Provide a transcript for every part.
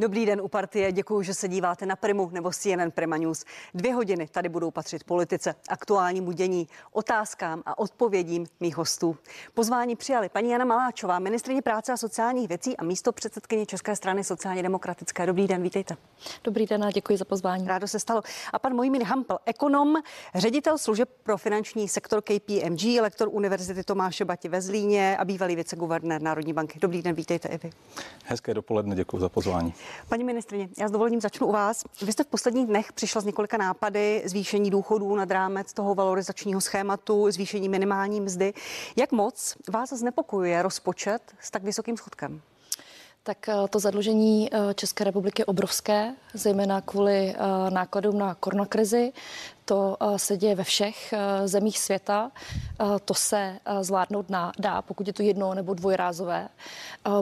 Dobrý den u partie, děkuji, že se díváte na Primu nebo CNN Prima News. Dvě hodiny tady budou patřit politice, aktuálnímu dění, otázkám a odpovědím mých hostů. Pozvání přijali paní Jana Maláčová, ministrině práce a sociálních věcí a místo předsedkyně České strany sociálně demokratické. Dobrý den, vítejte. Dobrý den a děkuji za pozvání. Rádo se stalo. A pan Mojmín Hampel, ekonom, ředitel služeb pro finanční sektor KPMG, lektor Univerzity Tomáše Bati ve Zlíně a bývalý viceguvernér Národní banky. Dobrý den, vítejte i vy. Hezké dopoledne, děkuji za pozvání. Paní ministrině, já s dovolením začnu u vás. Vy jste v posledních dnech přišla s několika nápady zvýšení důchodů nad rámec toho valorizačního schématu, zvýšení minimální mzdy. Jak moc vás znepokojuje rozpočet s tak vysokým schodkem? Tak eh, to zadlužení eh, České republiky je obrovské, zejména kvůli eh, nákladům na koronakrizi. To eh, se děje ve všech eh, zemích světa. Eh, to se zvládnout dá, pokud je to jedno nebo dvojrázové.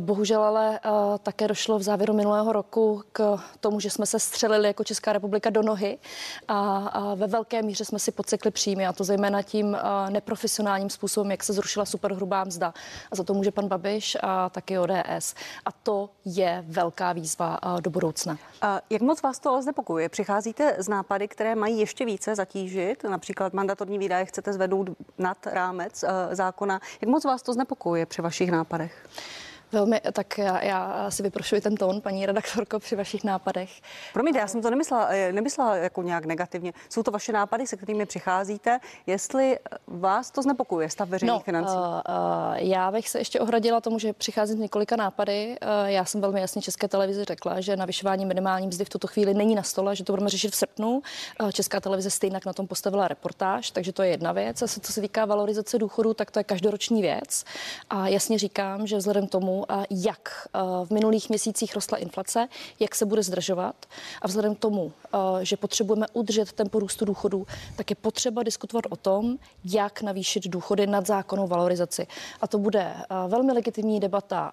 Bohužel ale také došlo v závěru minulého roku k tomu, že jsme se střelili jako Česká republika do nohy a ve velké míře jsme si podsekli příjmy a to zejména tím neprofesionálním způsobem, jak se zrušila superhrubá mzda. A za to může pan Babiš a taky ODS. A to je velká výzva do budoucna. A jak moc vás to znepokojuje? Přicházíte z nápady, které mají ještě více zatížit, například mandatorní výdaje chcete zvednout nad rámec eh, zákona. Jak moc vás to znepokojuje při vašich nápadech? Velmi, tak já, já si vyprošuji ten tón, paní redaktorko, při vašich nápadech. Promiňte, já jsem to nemyslela, eh, nemyslela jako nějak negativně. Jsou to vaše nápady, se kterými přicházíte. Jestli vás to znepokuje, stav veřejných no, financí? Uh, uh, já bych se ještě ohradila tomu, že přicházím s několika nápady. Uh, já jsem velmi jasně České televizi řekla, že navyšování minimální mzdy v tuto chvíli není na stole, že to budeme řešit v srpnu. Uh, Česká televize stejně na tom postavila reportáž, takže to je jedna věc. A co se týká valorizace důchodu, tak to je každoroční věc. A jasně říkám, že vzhledem k tomu, jak v minulých měsících rostla inflace, jak se bude zdržovat a vzhledem k tomu, že potřebujeme udržet tempo růstu důchodů, tak je potřeba diskutovat o tom, jak navýšit důchody nad zákonnou valorizaci. A to bude velmi legitimní debata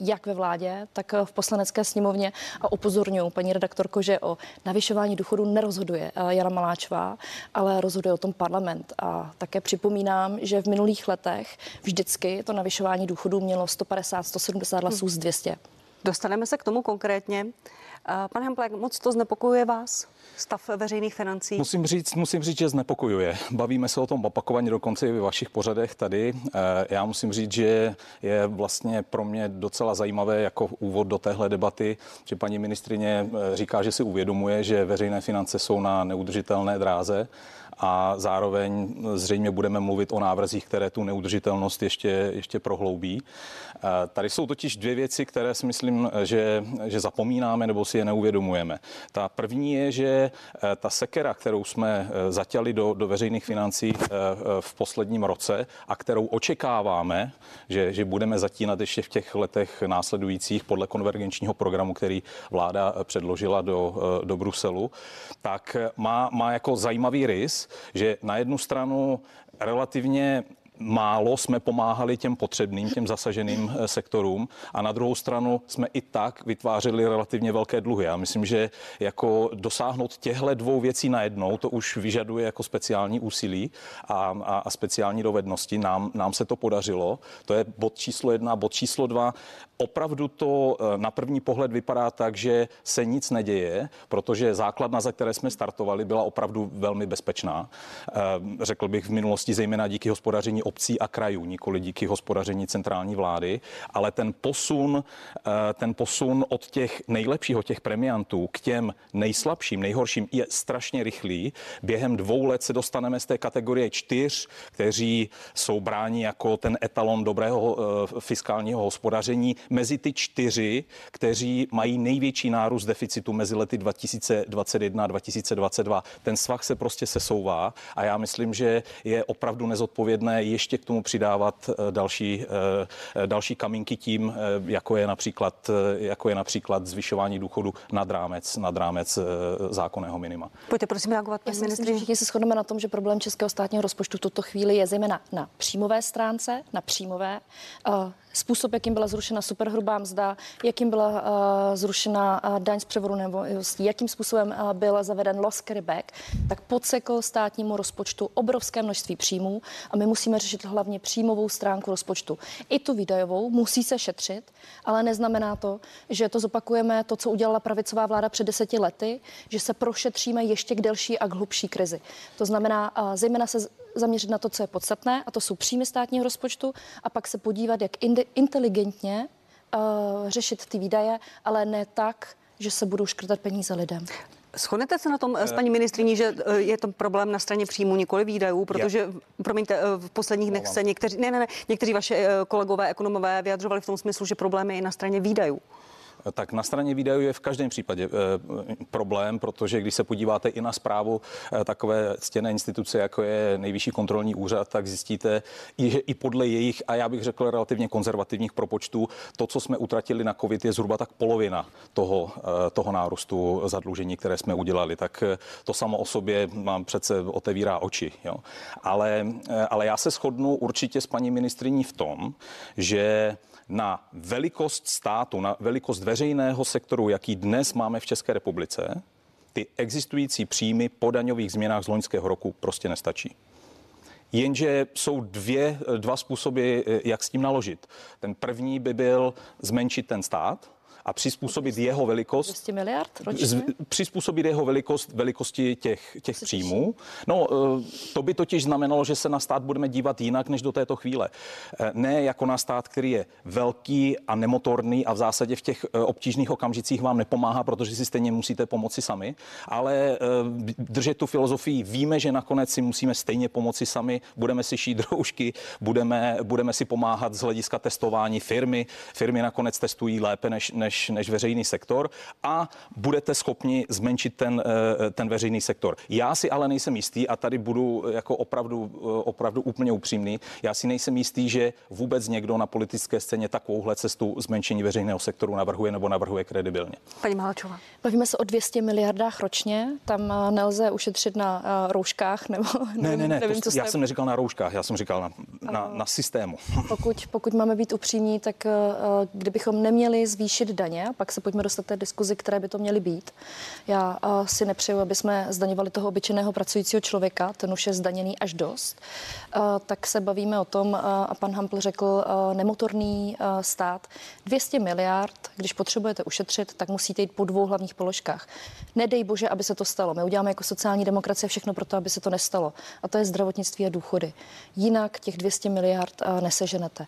jak ve vládě, tak v poslanecké sněmovně a upozorňuji paní redaktorko, že o navyšování důchodů nerozhoduje Jana Maláčová, ale rozhoduje o tom parlament. A také připomínám, že v minulých letech vždycky to navyšování důchodů mělo 150, 170 hlasů z 200. Dostaneme se k tomu konkrétně. Pane Hamplek, moc to znepokojuje vás? Stav veřejných financí? Musím říct, musím říct, že znepokojuje. Bavíme se o tom opakovaně dokonce i ve vašich pořadech tady. Eh, já musím říct, že je vlastně pro mě docela zajímavé jako úvod do téhle debaty, že paní ministrině eh, říká, že si uvědomuje, že veřejné finance jsou na neudržitelné dráze a zároveň zřejmě budeme mluvit o návrzích, které tu neudržitelnost ještě, ještě prohloubí. Eh, tady jsou totiž dvě věci, které si myslím, že, že zapomínáme nebo si je neuvědomujeme. Ta první je, že eh, ta sekera, kterou jsme eh, zatěli do, do veřejných financí v posledním roce a kterou očekáváme, že, že budeme zatínat ještě v těch letech následujících podle konvergenčního programu, který vláda předložila do, do Bruselu, tak má, má jako zajímavý rys, že na jednu stranu relativně málo jsme pomáhali těm potřebným, těm zasaženým eh, sektorům a na druhou stranu jsme i tak vytvářeli relativně velké dluhy. Já myslím, že jako dosáhnout těchto dvou věcí najednou, to už vyžaduje jako speciální úsilí a, a, a speciální dovednosti. Nám, nám se to podařilo. To je bod číslo jedna. Bod číslo dva. Opravdu to eh, na první pohled vypadá tak, že se nic neděje, protože základna, za které jsme startovali, byla opravdu velmi bezpečná. Eh, řekl bych v minulosti zejména díky hospodaření obcí a krajů, nikoli díky hospodaření centrální vlády, ale ten posun, eh, ten posun od těch nejlepších, od těch premiantů k těm nejslabším, nejhorším je strašně rychlý. Během dvou let se dostaneme z té kategorie čtyř, kteří jsou bráni jako ten etalon dobrého fiskálního hospodaření mezi ty čtyři, kteří mají největší nárůst deficitu mezi lety 2021 a 2022. Ten svah se prostě sesouvá a já myslím, že je opravdu nezodpovědné ještě k tomu přidávat eh, další, eh, další kamínky tím, eh, jako je například, jako je například zvyšování důchodu nad rámec, nad rámec zákonného minima. Pojďte prosím reagovat, paní ministrině. Všichni se shodneme na tom, že problém českého státního rozpočtu v tuto chvíli je zejména na příjmové stránce, na příjmové způsob, jakým byla zrušena superhrubá mzda, jakým byla uh, zrušena uh, daň z převodu nebo jakým způsobem uh, byl zaveden loss carryback, tak podsekl státnímu rozpočtu obrovské množství příjmů a my musíme řešit hlavně příjmovou stránku rozpočtu. I tu výdajovou musí se šetřit, ale neznamená to, že to zopakujeme to, co udělala pravicová vláda před deseti lety, že se prošetříme ještě k delší a k hlubší krizi. To znamená uh, zejména se zaměřit na to, co je podstatné, a to jsou příjmy státního rozpočtu, a pak se podívat, jak inteligentně uh, řešit ty výdaje, ale ne tak, že se budou škrtat peníze lidem. Shodnete se na tom s paní ministriní, že eh, je to problém na straně příjmu, nikoli výdajů, protože, Já. promiňte, eh, v posledních dnech se někteří, ne, ne, ne, někteří vaše kolegové ekonomové vyjadřovali v tom smyslu, že problém je i na straně výdajů. Tak na straně výdajů je v každém případě e, problém, protože když se podíváte i na zprávu e, takové ctěné instituce, jako je Nejvyšší kontrolní úřad, tak zjistíte, že i podle jejich, a já bych řekl relativně konzervativních propočtů, to, co jsme utratili na COVID, je zhruba tak polovina toho, e, toho nárůstu zadlužení, které jsme udělali. Tak to samo o sobě mám přece otevírá oči. Jo. Ale, ale já se shodnu určitě s paní ministriní v tom, že na velikost státu, na velikost veřejného sektoru, jaký dnes máme v České republice, ty existující příjmy po daňových změnách z loňského roku prostě nestačí. Jenže jsou dvě, dva způsoby, jak s tím naložit. Ten první by byl zmenšit ten stát, a přizpůsobit jeho velikost. 200 miliard ročně? Přizpůsobit jeho velikost velikosti těch, těch příjmů. No, eh, to by totiž znamenalo, že se na stát budeme dívat jinak než do této chvíle. Eh, ne jako na stát, který je velký a nemotorný a v zásadě v těch eh, obtížných okamžicích vám nepomáhá, protože si stejně musíte pomoci sami, ale držet tu filozofii, víme, že nakonec si musíme stejně pomoci sami, budeme si šít roušky, budeme, budeme si pomáhat z hlediska testování firmy. Firmy nakonec testují lépe než, než než, než veřejný sektor a budete schopni zmenšit ten, eh, ten veřejný sektor. Já si ale nejsem jistý a tady budu jako opravdu, eh, opravdu úplně upřímný. Já si nejsem jistý, že vůbec někdo na politické scéně takovouhle cestu zmenšení veřejného sektoru navrhuje nebo navrhuje kredibilně. Paní Malčová. Bavíme se o 200 miliardách ročně, tam eh, nelze ušetřit na rouškách nebo ne, ne, ne, nevím, to, co já jste... jsem neříkal na rouškách, já jsem říkal na, na, na systému. Pokud, pokud máme být upřímní, tak kdybychom neměli zvýšit daně a pak se pojďme dostat té diskuzi, které by to měly být. Já si nepřeju, aby jsme zdaňovali toho obyčejného pracujícího člověka, ten už je zdaněný až dost. Uh, tak se bavíme o tom, uh, a pan Hampl řekl, uh, nemotorný stát. 200 miliard, když potřebujete ušetřit, tak musíte jít po dvou hlavních položkách. Nedej bože, aby se to stalo. My uděláme jako sociální demokracie všechno pro to, aby se to nestalo. A to je zdravotnictví a důchody. Jinak těch 200 miliard neseženete.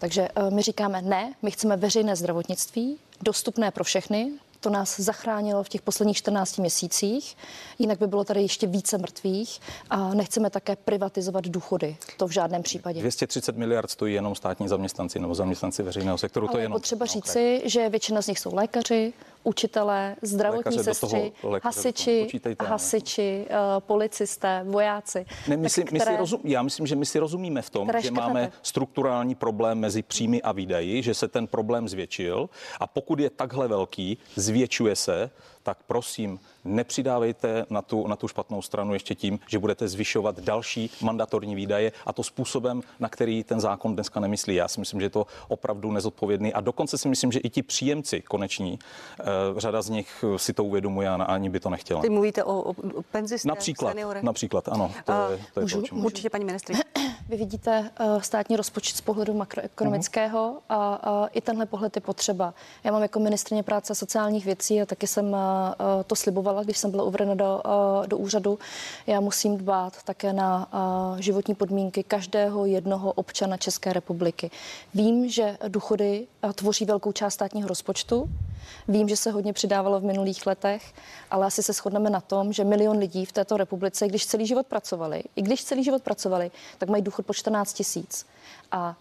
Takže eh, my říkáme ne, my chceme veřejné zdravotnictví, dostupné pro všechny, to nás zachránilo v těch posledních 14 měsících. Jinak by bylo tady ještě více mrtvých a nechceme také privatizovat důchody. To v žádném případě. 230 miliard stojí jenom státní zaměstnanci nebo zaměstnanci veřejného sektoru. Ale to je jenom... potřeba říci, že většina z nich jsou lékaři, učitelé, zdravotní lékaře sestry, toho, hasiči, hasiči, uh, policisté, vojáci. Ne, my si, které... my si rozum, já myslím, že my si rozumíme v tom, že škrtate. máme strukturální problém mezi příjmy a výdaji, že se ten problém zvětšil a pokud je takhle velký, zvětšuje se, tak prosím, nepřidávejte na tu, na tu špatnou stranu ještě tím, že budete zvyšovat další mandatorní výdaje a to způsobem, na který ten zákon dneska nemyslí. Já si myslím, že je to opravdu nezodpovědný a dokonce si myslím, že i ti příjemci koneční, eh, řada z nich si to uvědomuje a ani by to nechtěla. Ty mluvíte o, o penzistech, například, seniorech? Například, ano. To je, to je můžu, to, určitě, paní ministry. Vy vidíte uh, státní rozpočet z pohledu makroekonomického uh-huh. a, a i tenhle pohled je potřeba. Já mám jako ministrině práce a sociálních věcí a taky jsem to slibovala, když jsem byla uvedena do, do úřadu. Já musím dbát také na životní podmínky každého jednoho občana České republiky. Vím, že důchody tvoří velkou část státního rozpočtu. Vím, že se hodně přidávalo v minulých letech, ale asi se shodneme na tom, že milion lidí v této republice, když celý život pracovali, i když celý život pracovali, tak mají důchod po 14 tisíc. A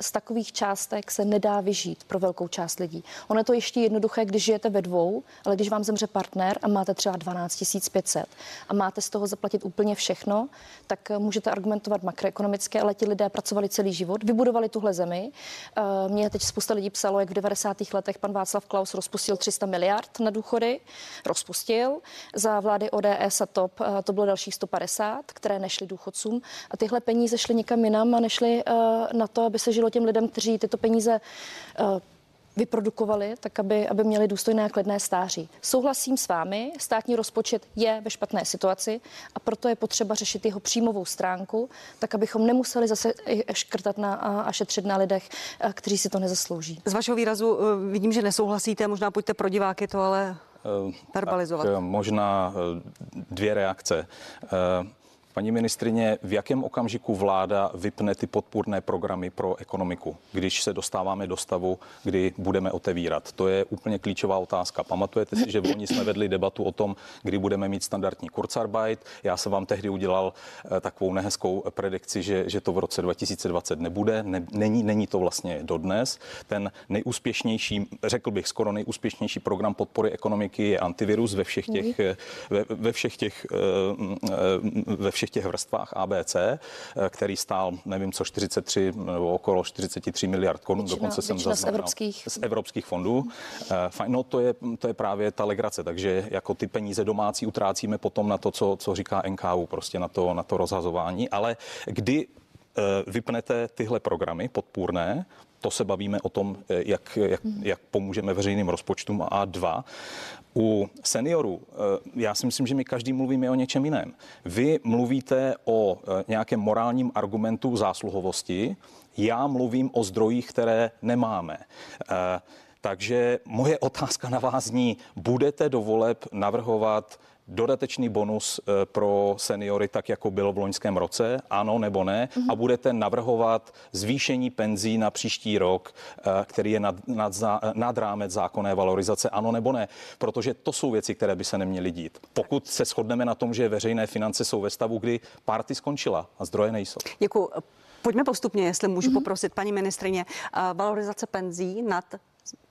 z takových částek se nedá vyžít pro velkou část lidí. Ono je to ještě jednoduché, když žijete ve dvou, ale když vám zemře partner a máte třeba 12 500 a máte z toho zaplatit úplně všechno, tak eh, můžete argumentovat makroekonomicky, ale ti lidé pracovali celý život, vybudovali tuhle zemi. Eh, Mě teď spousta lidí psalo, jak v 90. letech pan Václav Klaus rozpustil 300 miliard na důchody. Rozpustil. Za vlády ODS a TOP eh, to bylo dalších 150, které nešly důchodcům. A tyhle peníze šly někam jinam a nešly na to, aby se žilo sloužilo těm lidem, kteří tyto peníze uh, vyprodukovali, tak aby, aby měli důstojné a klidné stáří. Souhlasím s vámi, státní rozpočet je ve špatné situaci a proto je potřeba řešit jeho příjmovou stránku, tak abychom nemuseli zase škrtat na, a šetřit na lidech, kteří si to nezaslouží. Z vašeho výrazu e, vidím, že nesouhlasíte, možná pojďte pro diváky to ale verbalizovat. Tak, možná dvě reakce. Paní ministrině, v jakém okamžiku vláda vypne ty podpůrné programy pro ekonomiku, když se dostáváme do stavu, kdy budeme otevírat? To je úplně klíčová otázka. Pamatujete si, že v loni jsme vedli debatu o tom, kdy budeme mít standardní Kurzarbeit. Já jsem vám tehdy udělal eh, takovou nehezkou predikci, že, že to v roce 2020 nebude. Ne, není, není to vlastně dodnes. Ten nejúspěšnější, řekl bych skoro nejúspěšnější program podpory ekonomiky je antivirus ve všech těch, eh, ve, ve všech těch, eh, ve všech všech těch vrstvách ABC, eh, který stál, nevím co, 43 nebo okolo 43 miliard korun, většina, dokonce jsem zaznamenal. Z evropských. z evropských fondů. Eh, fajn, no to je, to je právě ta legrace, takže jako ty peníze domácí utrácíme potom na to, co, co říká NKU, prostě na to, na to rozhazování, ale kdy eh, vypnete tyhle programy podpůrné, to se bavíme o tom, jak, jak, jak pomůžeme veřejným rozpočtům a dva. U seniorů, eh, já si myslím, že my každý mluvíme o něčem jiném. Vy mluvíte o eh, nějakém morálním argumentu zásluhovosti, já mluvím o zdrojích, které nemáme. Eh, takže moje otázka na vás zní, budete do voleb navrhovat dodatečný bonus eh, pro seniory, tak jako bylo v loňském roce, ano nebo ne, mm-hmm. a budete navrhovat zvýšení penzí na příští rok, eh, který je nad, nad, nad rámec zákonné valorizace, ano nebo ne, protože to jsou věci, které by se neměly dít. Pokud se shodneme na tom, že veřejné finance jsou ve stavu, kdy party skončila a zdroje nejsou. Děkuji. Pojďme postupně, jestli můžu mm-hmm. poprosit paní ministrině, valorizace penzí nad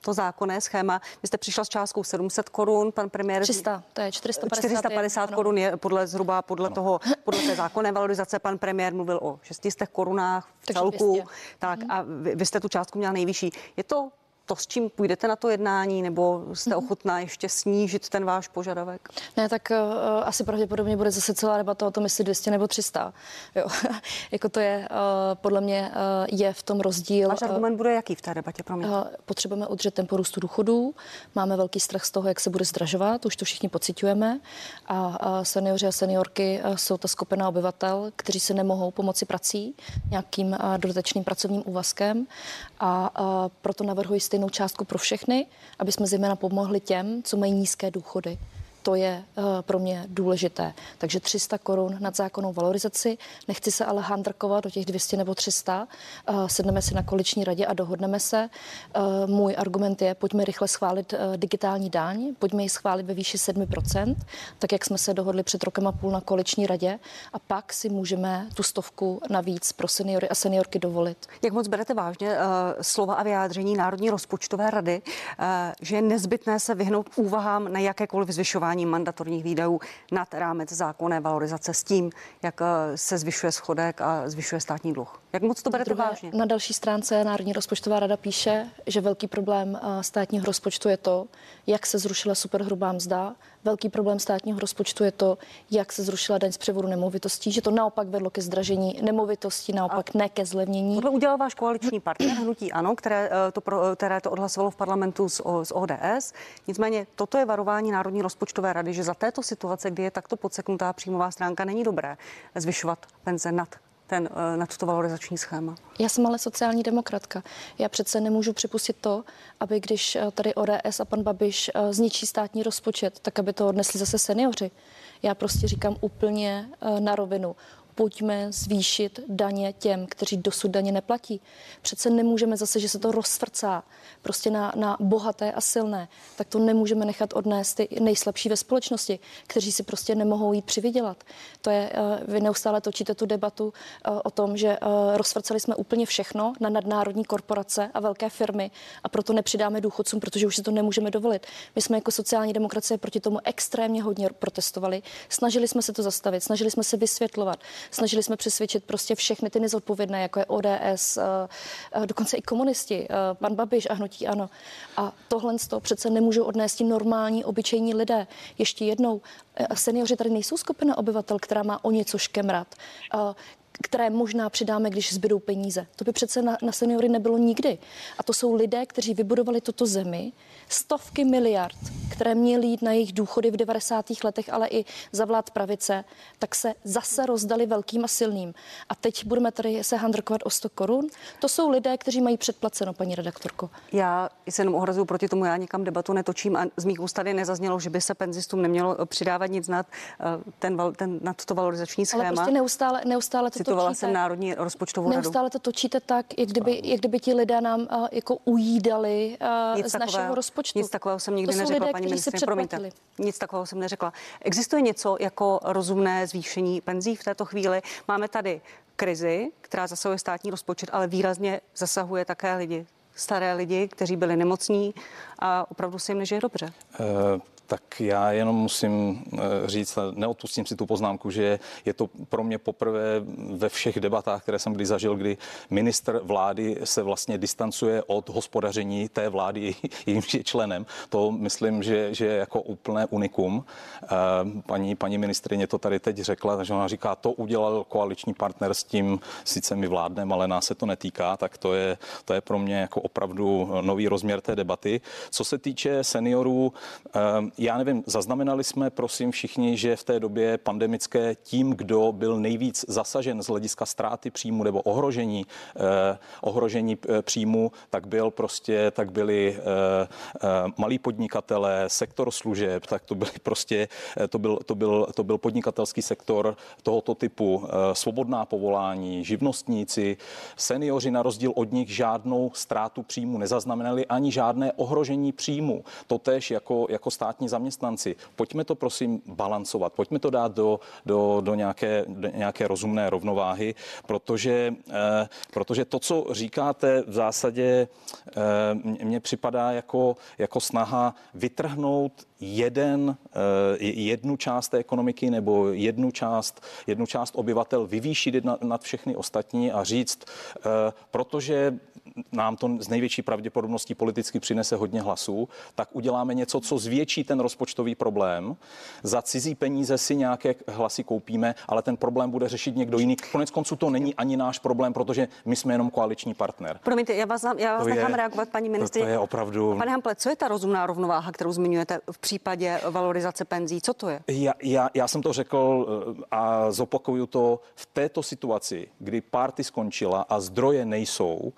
to zákonné schéma. Vy jste přišla s částkou 700 korun, pan premiér... 300, to je 450. 450 je, korun je podle zhruba podle ano. toho, podle té zákonné valorizace. Pan premiér mluvil o 600 korunách v celku. Tak a vy, vy jste tu částku měla nejvyšší. Je to to, s čím půjdete na to jednání, nebo jste mm-hmm. ochotná ještě snížit ten váš požadavek? Ne, tak uh, asi pravděpodobně bude zase celá debata o tom, jestli 200 nebo 300. Jo. jako to je, uh, podle mě uh, je v tom rozdíl. Váš argument bude jaký v té debatě, pro mě? Uh, potřebujeme udržet tempo růstu důchodů, máme velký strach z toho, jak se bude zdražovat, už to všichni pocitujeme a uh, seniori a seniorky uh, jsou ta skupina obyvatel, kteří se nemohou pomoci prací, nějakým uh, dodatečným pracovním úvazkem a uh, proto navrhuji stejnou částku pro všechny, aby jsme zejména pomohli těm, co mají nízké důchody. To je uh, pro mě důležité. Takže 300 korun nad zákonnou valorizaci. Nechci se ale handrkovat do těch 200 nebo 300. Uh, sedneme si na koaliční radě a dohodneme se. Uh, můj argument je, pojďme rychle schválit digitální daň, pojďme ji schválit ve výši 7%, tak jak jsme se dohodli před rokem a půl na koaliční radě. A pak si můžeme tu stovku navíc pro seniory a seniorky dovolit. Jak moc berete vážně uh, slova a vyjádření Národní rozpočtové rady, uh, že je nezbytné se vyhnout úvahám na jakékoliv zvyšování zvyšování mandatorních výdajů nad rámec zákonné valorizace s tím, jak eh, se zvyšuje schodek a zvyšuje státní dluh. Jak moc to berete vážně? Na další stránce Národní rozpočtová rada píše, že velký problém eh, státního rozpočtu je to, jak se zrušila superhrubá mzda. Velký problém státního rozpočtu je to, jak se zrušila daň z převodu nemovitostí, že to naopak vedlo ke zdražení nemovitostí, naopak a ne ke zlevnění. Tohle udělal váš koaliční partner Hnutí Ano, které eh, to, pro, které to odhlasovalo v parlamentu z, z ODS. Nicméně toto je varování Národní rozpočtové rady, že za této situace, kdy je takto podseknutá příjmová stránka, není dobré zvyšovat penze nad ten, eh, na tuto valorizační schéma. Já jsem ale sociální demokratka. Já přece nemůžu připustit to, aby když eh, tady ODS a pan Babiš eh, zničí státní rozpočet, tak aby to odnesli zase seniori. Já prostě říkám úplně na rovinu pojďme zvýšit daně těm, kteří dosud daně neplatí. Přece nemůžeme zase, že se to rozvrcá prostě na, na bohaté a silné, tak to nemůžeme nechat odnést ty nejslabší ve společnosti, kteří si prostě nemohou jít přivydělat. To je, eh, vy neustále točíte tu debatu eh, o tom, že eh, rozvrceli jsme úplně všechno na nadnárodní korporace a velké firmy a proto nepřidáme důchodcům, protože už si to nemůžeme dovolit. My jsme jako sociální demokracie proti tomu extrémně hodně protestovali. Snažili jsme se to zastavit, snažili jsme se vysvětlovat, Snažili jsme přesvědčit prostě všechny ty nezodpovědné, jako je ODS, eh, eh, dokonce i komunisti, eh, pan Babiš a hnutí ano. A tohle toho přece nemůžou odnést ti normální, obyčejní lidé. Ještě jednou, seniori tady nejsou skupina obyvatel, která má o něco škemrat které možná přidáme, když zbydou peníze. To by přece na, na seniory nebylo nikdy. A to jsou lidé, kteří vybudovali tuto zemi, stovky miliard, které měly jít na jejich důchody v 90. letech, ale i za vlád pravice, tak se zase rozdali velkým a silným. A teď budeme tady se handrkovat o 100 korun. To jsou lidé, kteří mají předplaceno, paní redaktorko. Já se jenom ohrazuju proti tomu, já nikam debatu netočím a z mých úst tady nezaznělo, že by se penzistům nemělo přidávat nic nad, eh, ten, ten, nad to valorizační schéma. Ale prostě neustále, neustále to Citovala točíte. jsem Národní rozpočtovou radu. Neustále to točíte tak, jak kdyby, jak kdyby ti lidé nám uh, jako ujídali uh, nic z našeho takového, rozpočtu. Nic takového jsem nikdy to neřekla, lidé, paní si ministrině, promiňte. Nic takového jsem neřekla. Existuje něco jako rozumné zvýšení penzí v této chvíli? Máme tady krizi, která zasahuje státní rozpočet, ale výrazně zasahuje také lidi, staré lidi, kteří byli nemocní a opravdu se jim nežije dobře. Tak já jenom musím eh, říct, neodpustím si tu poznámku, že je to pro mě poprvé ve všech debatách, které jsem kdy zažil, kdy minister vlády se vlastně distancuje od hospodaření té vlády, jejímž je členem. To myslím, že, že je jako úplné unikum. Eh, paní, paní ministrině to tady teď řekla, takže ona říká, to udělal koaliční partner s tím, sice my vládneme, ale nás se to netýká, tak to je, to je pro mě jako opravdu nový rozměr té debaty. Co se týče seniorů, já nevím, zaznamenali jsme, prosím všichni, že v té době pandemické tím, kdo byl nejvíc zasažen z hlediska ztráty příjmu nebo ohrožení, eh, ohrožení eh, příjmu, tak byl prostě, tak byli eh, eh, malí podnikatelé, sektor služeb, tak to byly prostě, eh, to byl, to byl, to byl podnikatelský sektor tohoto typu, eh, svobodná povolání, živnostníci, seniori na rozdíl od nich žádnou ztrátu příjmu nezaznamenali ani žádné ohrožení příjmu. Totež jako, jako státní zaměstnanci. Pojďme to prosím balancovat, pojďme to dát do, do, do, nějaké, do nějaké rozumné rovnováhy, protože, eh, protože to, co říkáte, v zásadě eh, mně připadá jako, jako snaha vytrhnout jeden, eh, jednu část té ekonomiky nebo jednu část, jednu část obyvatel vyvýšit nad, nad všechny ostatní a říct, eh, protože nám to z největší pravděpodobností politicky přinese hodně hlasů, tak uděláme něco, co zvětší ten rozpočtový problém. Za cizí peníze si nějaké hlasy koupíme, ale ten problém bude řešit někdo jiný. Konec konců to není ani náš problém, protože my jsme jenom koaliční partner. Promiňte, já vás, já vás To je- nechám reagovat, paní ministrině. To je opravdu... Pane Hample, co je ta rozumná rovnováha, kterou zmiňujete v případě valorizace penzí? Co to je? Já, já, já jsem to řekl eh, a zopakuju to v této situaci, kdy party skončila a zdroje nejsou,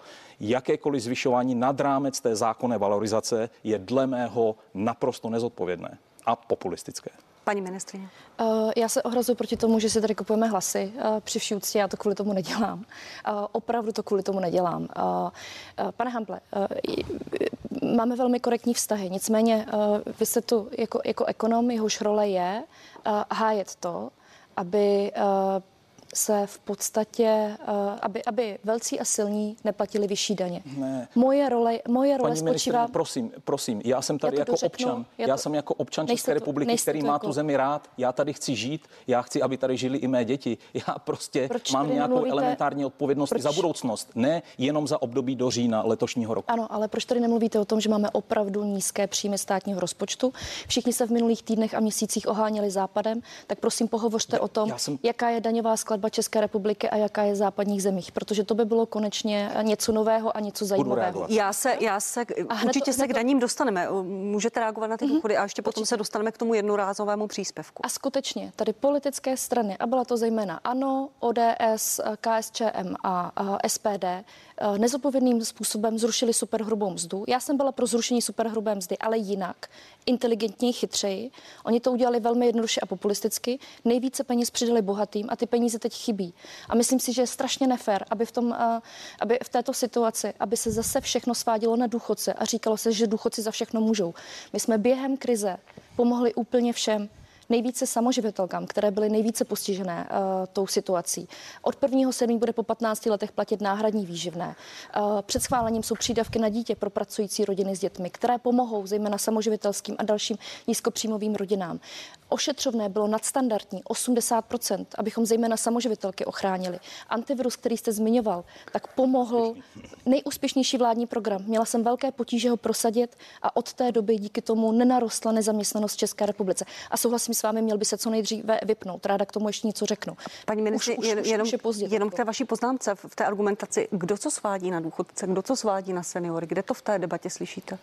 jakékoliv zvyšování nad rámec té zákonné valorizace je dle mého naprosto nezodpovědné a populistické. Paní ministrině. Uh, já se ohrazuji proti tomu, že si tady kupujeme hlasy. Uh, při vší úctě já to kvůli tomu nedělám. Uh, opravdu to kvůli tomu nedělám. Uh, uh, pane Hample, uh, máme velmi korektní vztahy, nicméně uh, vy jste tu jako, jako ekonom, jehož role je uh, hájet to, aby uh, se v podstatě, uh, aby, aby velcí a silní neplatili vyšší daně. Ne. Moje role, moje role Paní spočívá... prosím, prosím, já jsem tady to jako dořeknu, občan, já já, to- jsem jako občan nejste České to- republiky, který to má jako- tu zemi rád, já tady chci žít, já chci, aby tady žili i mé děti. Já prostě Proč mám nějakou nemluvíte- elementární odpovědnost i za proč- budoucnost, ne jenom za období do října letošního roku. Ano, ale proč tady nemluvíte o tom, že máme opravdu nízké příjmy státního rozpočtu? Všichni se v minulých týdnech a měsících oháněli západem, tak prosím pohovořte o tom, já jsem- jaká je daňová skladba České republiky a jaká je v západních zemích, protože to by bylo konečně něco nového a něco zajímavého. Já se, já se, A hned určitě to- se hned k to- daním dostaneme. Můžete reagovat na ty důchody a ještě potom se dostaneme k tomu jednorázovému příspěvku. A skutečně tady politické strany, a byla to zejména ANO, ODS, KSČM a, a SPD, eh, nezodpovědným způsobem zrušili superhrubou mzdu. Já jsem byla pro zrušení superhrubé mzdy, ale jinak, inteligentněji, chytřeji. Oni to udělali velmi jednoduše a populisticky. Nejvíce peněz přidali bohatým a ty peníze teď chybí. A myslím si, že je strašně nefér, aby v, tom, eh, aby v této situaci, aby se zase všechno svádělo na důchodce a říkalo se, že důchodci za všechno můžou. My jsme během krize pomohli úplně všem nejvíce samoživitelkám, které byly nejvíce postižené uh, tou situací. Od 1. 7. bude po 15 letech platit náhradní výživné. Uh, před schválením jsou přídavky na dítě pro pracující rodiny s dětmi, které pomohou zejména samoživitelským a dalším nízkopříjmovým rodinám. Ošetřovné bylo nadstandardní 80%, abychom zejména samoživitelky ochránili. Antivirus, který jste zmiňoval, tak pomohl nejúspěšnější vládní program. Měla jsem velké potíže ho prosadit a od té doby díky tomu nenarostla nezaměstnanost v České republice. A souhlasím souhlasím s vámi, měl by se co nejdříve vypnout. Ráda k tomu ještě něco řeknu. Paní ministře, už, jen, už, jenom, už je pozdě. jenom k té vaší poznámce v té argumentaci, kdo co svádí na důchodce, kdo co svádí na seniory, kde to v té debatě slyšíte?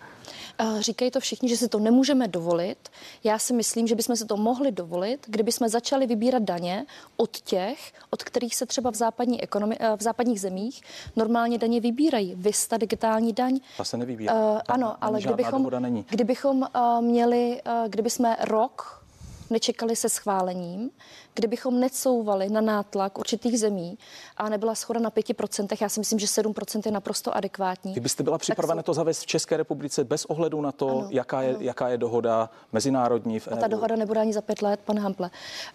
Říkají to všichni, že si to nemůžeme dovolit. Já si myslím, že bychom si to mohli dovolit, kdyby jsme začali vybírat daně od těch, od kterých se třeba v, západní ekonomi- eh, v západních zemích normálně daně vybírají. Vysta digitální daň. Ta se nevybírá. Uh, ano, ale kdybychom, není. kdybychom uh, měli, uh, kdyby jsme rok nečekali se schválením, kdybychom necouvali na nátlak určitých zemí a nebyla schoda na 5%, já si myslím, že 7% je naprosto adekvátní. Kdybyste byla připravena jsou... to zavést v České republice bez ohledu na to, ano, jaká, je, ano. jaká je dohoda mezinárodní v A ta dohoda nebude ani za pět let, pane Hample.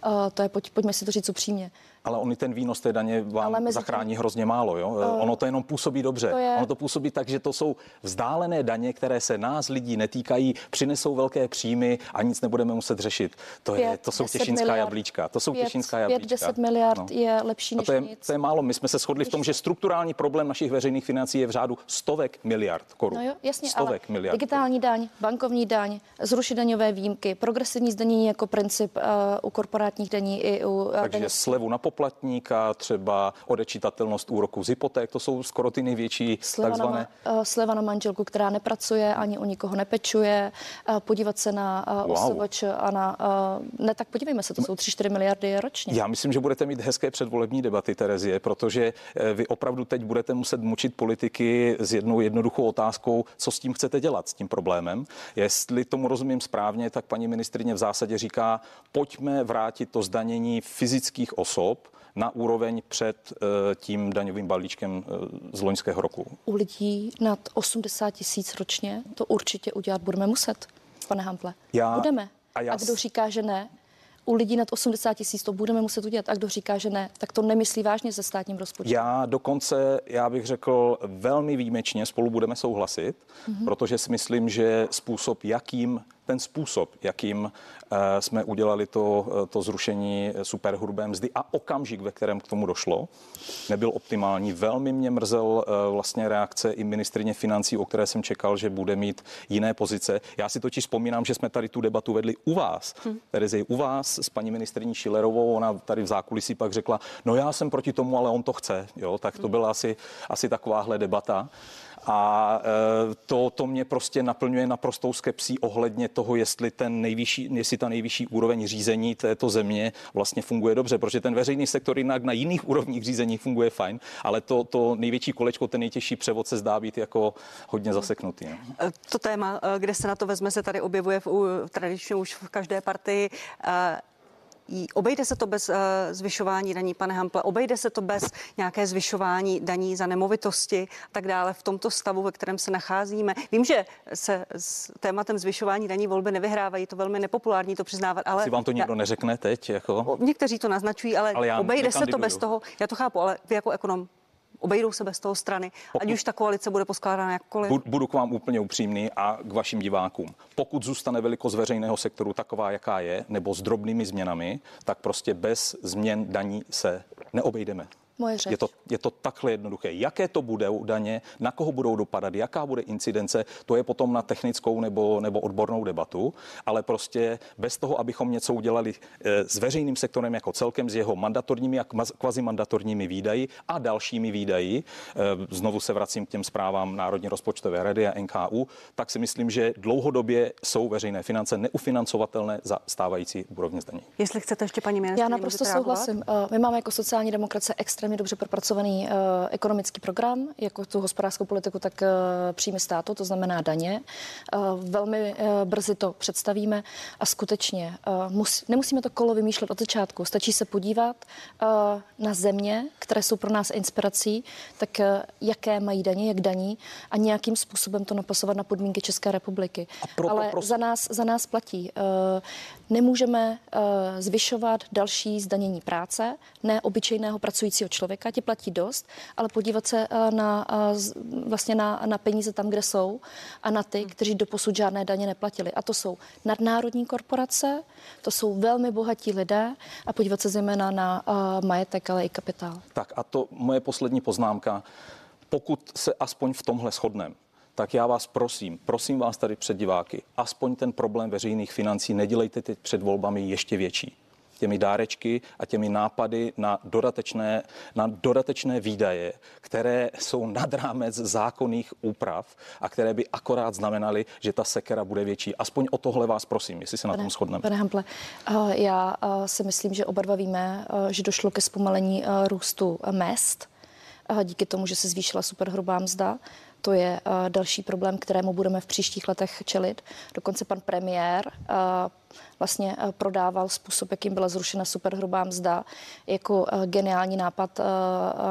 Uh, to je, pojď, pojďme si to říct upřímně. Ale oni ten výnos té daně vám Ale zachrání tím... hrozně málo. Jo? Uh, ono to jenom působí dobře. To je... Ono to působí tak, že to jsou vzdálené daně, které se nás lidí netýkají, přinesou velké příjmy a nic nebudeme muset řešit. To, je, to jsou těšinská miliard. jablíčka. To jsou pět, těšinská jablíčka. 10 miliard no. je lepší než to je, nic. To je málo. My jsme se shodli v tom, že strukturální problém našich veřejných financí je v řádu stovek miliard korun. No jo, jasně, stovek ale miliard digitální daň, bankovní daň, zrušit daňové výjimky, progresivní zdanění jako princip uh, u korporátních daní i u uh, Takže daní. slevu na poplatníka, třeba odečitatelnost úroku z hypoték, to jsou skoro ty největší sleva takzvané... Na, uh, sleva na manželku, která nepracuje, ani o nikoho nepečuje, uh, podívat se na uh, wow. OSVČ a na... Uh, ne, tak podívejme se, to jsou 3-4 miliardy ročně. Já myslím, že budete mít hezké předvolební debaty, Terezie, protože vy opravdu teď budete muset mučit politiky s jednou jednoduchou otázkou, co s tím chcete dělat, s tím problémem. Jestli tomu rozumím správně, tak paní ministrině v zásadě říká, pojďme vrátit to zdanění fyzických osob na úroveň před tím daňovým balíčkem z loňského roku. U lidí nad 80 tisíc ročně to určitě udělat budeme muset, pane Hample. Já, budeme. A, já... a kdo říká, že ne, u lidí nad 80 tisíc to budeme muset udělat. A kdo říká, že ne, tak to nemyslí vážně se státním rozpočtem. Já dokonce, já bych řekl, velmi výjimečně spolu budeme souhlasit, mm-hmm. protože si myslím, že způsob, jakým ten způsob, jakým eh, jsme udělali to, eh, to zrušení superhrubé mzdy a okamžik, ve kterém k tomu došlo, nebyl optimální. Velmi mě mrzel eh, vlastně reakce i ministrině financí, o které jsem čekal, že bude mít jiné pozice. Já si totiž vzpomínám, že jsme tady tu debatu vedli u vás, hmm. U vás s paní ministriní Šilerovou, ona tady v zákulisí pak řekla, no já jsem proti tomu, ale on to chce. Jo? Tak to hmm. byla asi, asi takováhle debata. A e, to, to mě prostě naplňuje naprostou skepsí ohledně toho, jestli, ten nejvyšší, jestli ta nejvyšší úroveň řízení této země vlastně funguje dobře, protože ten veřejný sektor jinak na jiných úrovních řízení funguje fajn, ale to, to největší kolečko, ten nejtěžší převod se zdá být jako hodně zaseknutý. Ne? No. To téma, e, kde se na to vezme, se tady objevuje v, tradičně už v každé partii. Obejde se to bez uh, zvyšování daní, pane Hample, obejde se to bez nějaké zvyšování daní za nemovitosti a tak dále v tomto stavu, ve kterém se nacházíme. Vím, že se s tématem zvyšování daní volby nevyhrávají, to velmi nepopulární to přiznávat, ale... Si vám to nikdo neřekne teď? Jako? Někteří to naznačují, ale, ale obejde se to bez toho, já to chápu, ale vy jako ekonom obejdou se bez toho strany, Pokud, ať už ta koalice bude poskládána jakkoliv. Budu k vám úplně upřímný a k vašim divákům. Pokud zůstane velikost veřejného sektoru taková, jaká je, nebo s drobnými změnami, tak prostě bez změn daní se neobejdeme. Moje řeč. Je to, je to takhle jednoduché. Jaké to bude daně, na koho budou dopadat, jaká bude incidence, to je potom na technickou nebo, nebo odbornou debatu, ale prostě bez toho, abychom něco udělali eh, s veřejným sektorem jako celkem, s jeho mandatorními a kvazimandatorními výdaji a dalšími výdaji, eh, znovu se vracím k těm zprávám Národní rozpočtové rady a NKU, tak si myslím, že dlouhodobě jsou veřejné finance neufinancovatelné za stávající úrovně zdaní. Jestli chcete ještě paní ministrině, Já naprosto souhlasím. Eh, my máme jako sociální demokracie extra extrémně dobře propracovaný uh, ekonomický program, jako tu hospodářskou politiku, tak uh, příjmy státu, to znamená daně. Uh, velmi uh, brzy to představíme a skutečně uh, mus, nemusíme to kolo vymýšlet od začátku. Stačí se podívat uh, na země, které jsou pro nás inspirací, tak uh, jaké mají daně, jak daní a nějakým způsobem to napasovat na podmínky České republiky. Ale prosím. za nás, za nás platí. Nemůžeme uh, zvyšovat další zdanění práce, ne obyčejného pracujícího člověka, ti platí dost, ale podívat se eh, na, eh, vlastně na, na peníze tam, kde jsou a na ty, kteří doposud žádné daně neplatili. A to jsou nadnárodní korporace, to jsou velmi bohatí lidé a podívat se zejména na uh, majetek, ale i kapitál. Tak a to moje poslední poznámka. Pokud se aspoň v tomhle shodneme, tak já vás prosím, prosím vás tady před diváky, aspoň ten problém veřejných financí nedělejte teď před volbami ještě větší těmi dárečky a těmi nápady na dodatečné, na dodatečné výdaje, které jsou nad rámec zákonných úprav a které by akorát znamenaly, že ta sekera bude větší. Aspoň o tohle vás prosím, jestli se na tom shodneme. Pane Hample, eh, já eh, si myslím, že oba dva víme, eh, že došlo ke zpomalení růstu mest díky tomu, že se zvýšila superhrubá mzda. To je další problém, kterému budeme v příštích letech čelit. Dokonce pan premiér vlastně eh, prodával způsob, jakým byla zrušena superhrubá mzda, jako eh, geniální nápad eh,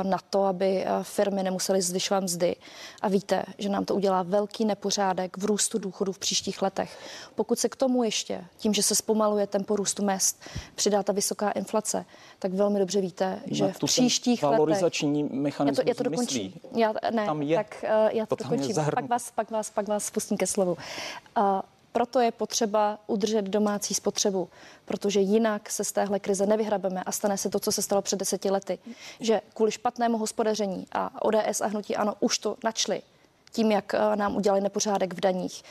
na to, aby firmy nemusely zvyšovat mzdy. A víte, že nám to udělá velký nepořádek v růstu důchodu v příštích letech. Pokud se k tomu ještě, tím, že se zpomaluje tempo růstu mest, přidá ta vysoká inflace, tak velmi dobře víte, že v příštích letech... valorizační mechanismus já to, já to dokončím. Já, ne, tam je, tak já to, to dokončím. Pak vás, pak vás, pak vás pustím ke slovu. Uh, proto je potřeba udržet domácí spotřebu, protože jinak se z téhle krize nevyhrabeme a stane se to, co se stalo před deseti lety, že kvůli špatnému hospodaření a ODS a hnutí ano už to načli tím, jak eh, nám udělali nepořádek v daních,